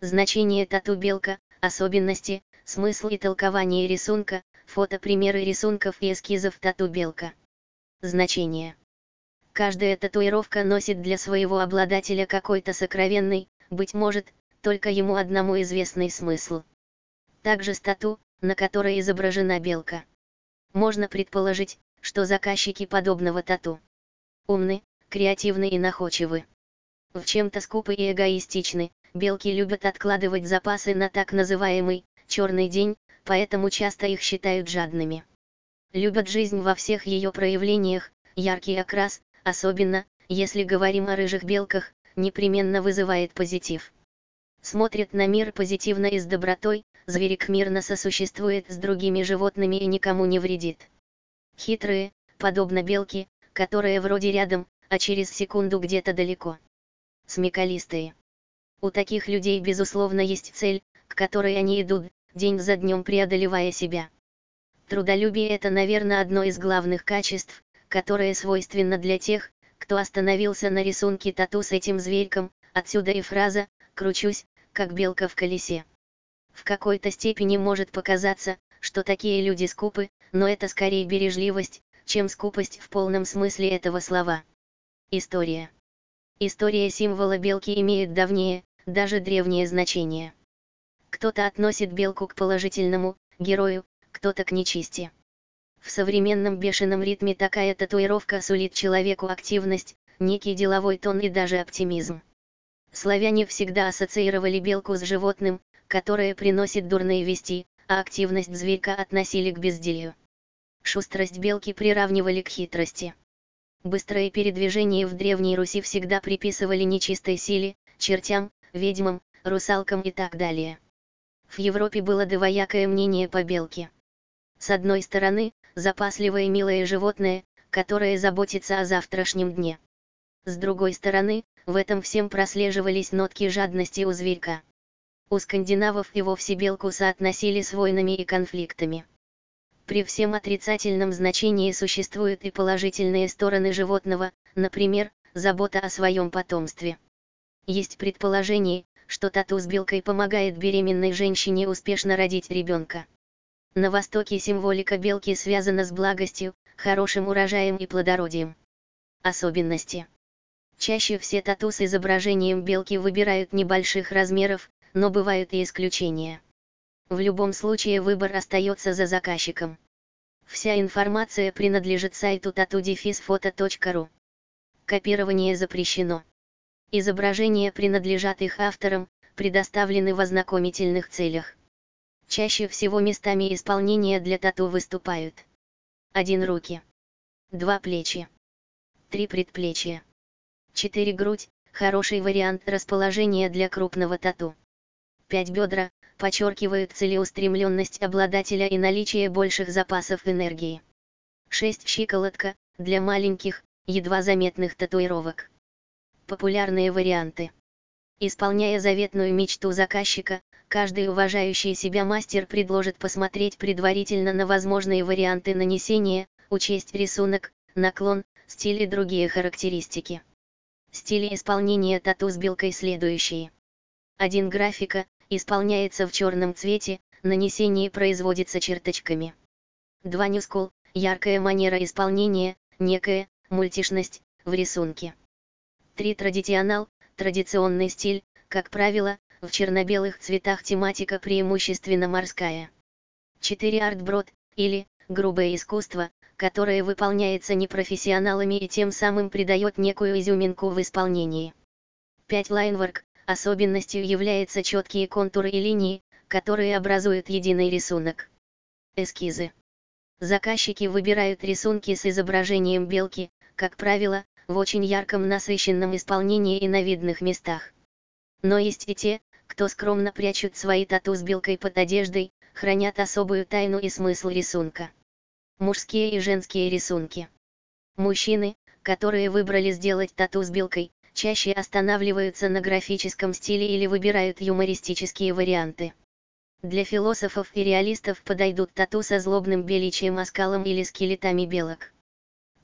Значение тату белка, особенности, смысл и толкование рисунка, фото примеры рисунков и эскизов тату белка. Значение. Каждая татуировка носит для своего обладателя какой-то сокровенный, быть может, только ему одному известный смысл. Также с тату, на которой изображена белка. Можно предположить, что заказчики подобного тату умны, креативны и находчивы. В чем-то скупы и эгоистичны, белки любят откладывать запасы на так называемый «черный день», поэтому часто их считают жадными. Любят жизнь во всех ее проявлениях, яркий окрас, особенно, если говорим о рыжих белках, непременно вызывает позитив. Смотрят на мир позитивно и с добротой, зверик мирно сосуществует с другими животными и никому не вредит. Хитрые, подобно белке, которая вроде рядом, а через секунду где-то далеко. Смекалистые. У таких людей безусловно есть цель, к которой они идут, день за днем преодолевая себя. Трудолюбие это, наверное, одно из главных качеств, которое свойственно для тех, кто остановился на рисунке тату с этим зверьком, отсюда и фраза «кручусь, как белка в колесе». В какой-то степени может показаться, что такие люди скупы, но это скорее бережливость, чем скупость в полном смысле этого слова. История. История символа белки имеет давнее, даже древнее значение. Кто-то относит белку к положительному, герою, кто-то к нечисти. В современном бешеном ритме такая татуировка сулит человеку активность, некий деловой тон и даже оптимизм. Славяне всегда ассоциировали белку с животным, которое приносит дурные вести, а активность зверька относили к безделью. Шустрость белки приравнивали к хитрости. Быстрое передвижение в Древней Руси всегда приписывали нечистой силе, чертям, ведьмам, русалкам и так далее. В Европе было двоякое мнение по белке. С одной стороны, запасливое милое животное, которое заботится о завтрашнем дне. С другой стороны, в этом всем прослеживались нотки жадности у зверька. У скандинавов и вовсе белку соотносили с войнами и конфликтами. При всем отрицательном значении существуют и положительные стороны животного, например, забота о своем потомстве. Есть предположение, что тату с белкой помогает беременной женщине успешно родить ребенка. На Востоке символика белки связана с благостью, хорошим урожаем и плодородием. Особенности. Чаще все тату с изображением белки выбирают небольших размеров, но бывают и исключения. В любом случае выбор остается за заказчиком. Вся информация принадлежит сайту tatudefisfoto.ru. Копирование запрещено. Изображения принадлежат их авторам, предоставлены в ознакомительных целях. Чаще всего местами исполнения для тату выступают 1 руки, 2 плечи, 3 предплечья, 4 грудь, хороший вариант расположения для крупного тату. 5 бедра, подчеркивают целеустремленность обладателя и наличие больших запасов энергии. 6 щиколотка, для маленьких, едва заметных татуировок. Популярные варианты. Исполняя заветную мечту заказчика, каждый уважающий себя мастер предложит посмотреть предварительно на возможные варианты нанесения, учесть рисунок, наклон, стиль и другие характеристики. Стили исполнения тату с белкой следующие. 1 графика, исполняется в черном цвете, нанесение производится черточками. 2 нюскул, яркая манера исполнения, некая, мультишность, в рисунке. 3 традиционал, традиционный стиль, как правило, в черно-белых цветах тематика преимущественно морская. 4 артброд, или, грубое искусство, которое выполняется непрофессионалами и тем самым придает некую изюминку в исполнении. 5 лайнворк, Особенностью являются четкие контуры и линии, которые образуют единый рисунок. Эскизы. Заказчики выбирают рисунки с изображением белки, как правило, в очень ярком насыщенном исполнении и на видных местах. Но есть и те, кто скромно прячут свои тату с белкой под одеждой, хранят особую тайну и смысл рисунка. Мужские и женские рисунки. Мужчины, которые выбрали сделать тату с белкой, чаще останавливаются на графическом стиле или выбирают юмористические варианты. Для философов и реалистов подойдут тату со злобным беличьим оскалом или скелетами белок.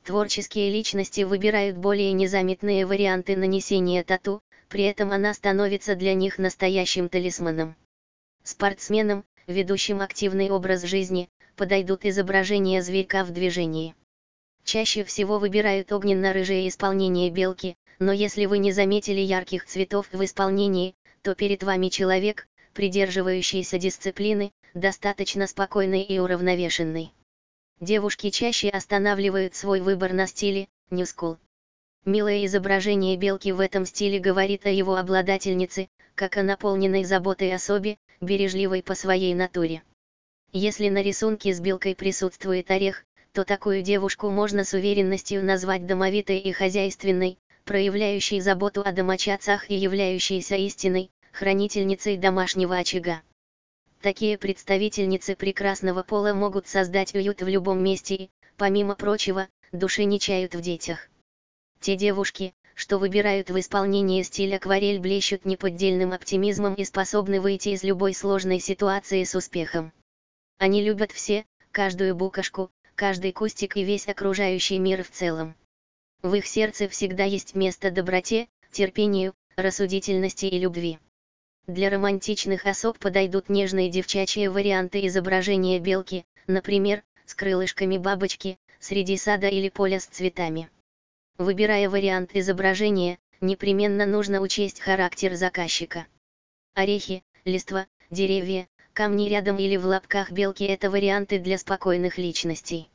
Творческие личности выбирают более незаметные варианты нанесения тату, при этом она становится для них настоящим талисманом. Спортсменам, ведущим активный образ жизни, подойдут изображения зверька в движении. Чаще всего выбирают огненно-рыжее исполнение белки, но если вы не заметили ярких цветов в исполнении, то перед вами человек, придерживающийся дисциплины, достаточно спокойный и уравновешенный. Девушки чаще останавливают свой выбор на стиле New School. Милое изображение белки в этом стиле говорит о его обладательнице, как о наполненной заботой особе, бережливой по своей натуре. Если на рисунке с белкой присутствует орех, то такую девушку можно с уверенностью назвать домовитой и хозяйственной, проявляющей заботу о домочадцах и являющейся истинной, хранительницей домашнего очага. Такие представительницы прекрасного пола могут создать уют в любом месте и, помимо прочего, души не чают в детях. Те девушки, что выбирают в исполнении стиль акварель блещут неподдельным оптимизмом и способны выйти из любой сложной ситуации с успехом. Они любят все, каждую букашку, каждый кустик и весь окружающий мир в целом. В их сердце всегда есть место доброте, терпению, рассудительности и любви. Для романтичных особ подойдут нежные девчачьи варианты изображения белки, например, с крылышками бабочки, среди сада или поля с цветами. Выбирая вариант изображения, непременно нужно учесть характер заказчика. Орехи, листва, деревья, камни рядом или в лапках белки – это варианты для спокойных личностей.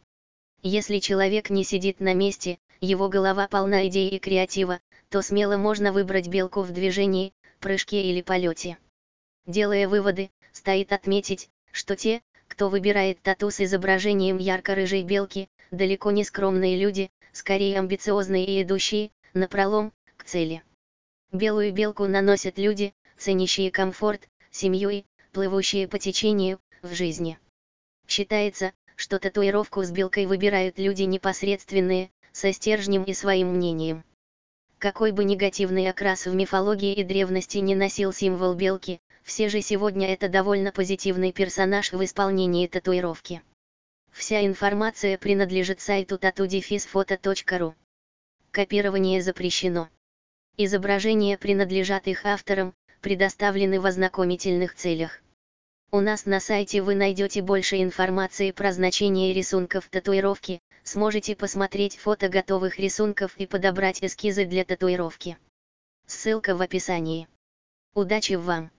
Если человек не сидит на месте, его голова полна идей и креатива, то смело можно выбрать белку в движении, прыжке или полете. Делая выводы, стоит отметить, что те, кто выбирает тату с изображением ярко-рыжей белки, далеко не скромные люди, скорее амбициозные и идущие, напролом, к цели. Белую белку наносят люди, ценящие комфорт, семью и, плывущие по течению, в жизни. Считается, что татуировку с белкой выбирают люди непосредственные, со стержнем и своим мнением. Какой бы негативный окрас в мифологии и древности не носил символ белки, все же сегодня это довольно позитивный персонаж в исполнении татуировки. Вся информация принадлежит сайту tatudefisfoto.ru. Копирование запрещено. Изображения принадлежат их авторам, предоставлены в ознакомительных целях. У нас на сайте вы найдете больше информации про значение рисунков татуировки, сможете посмотреть фото готовых рисунков и подобрать эскизы для татуировки. Ссылка в описании. Удачи вам!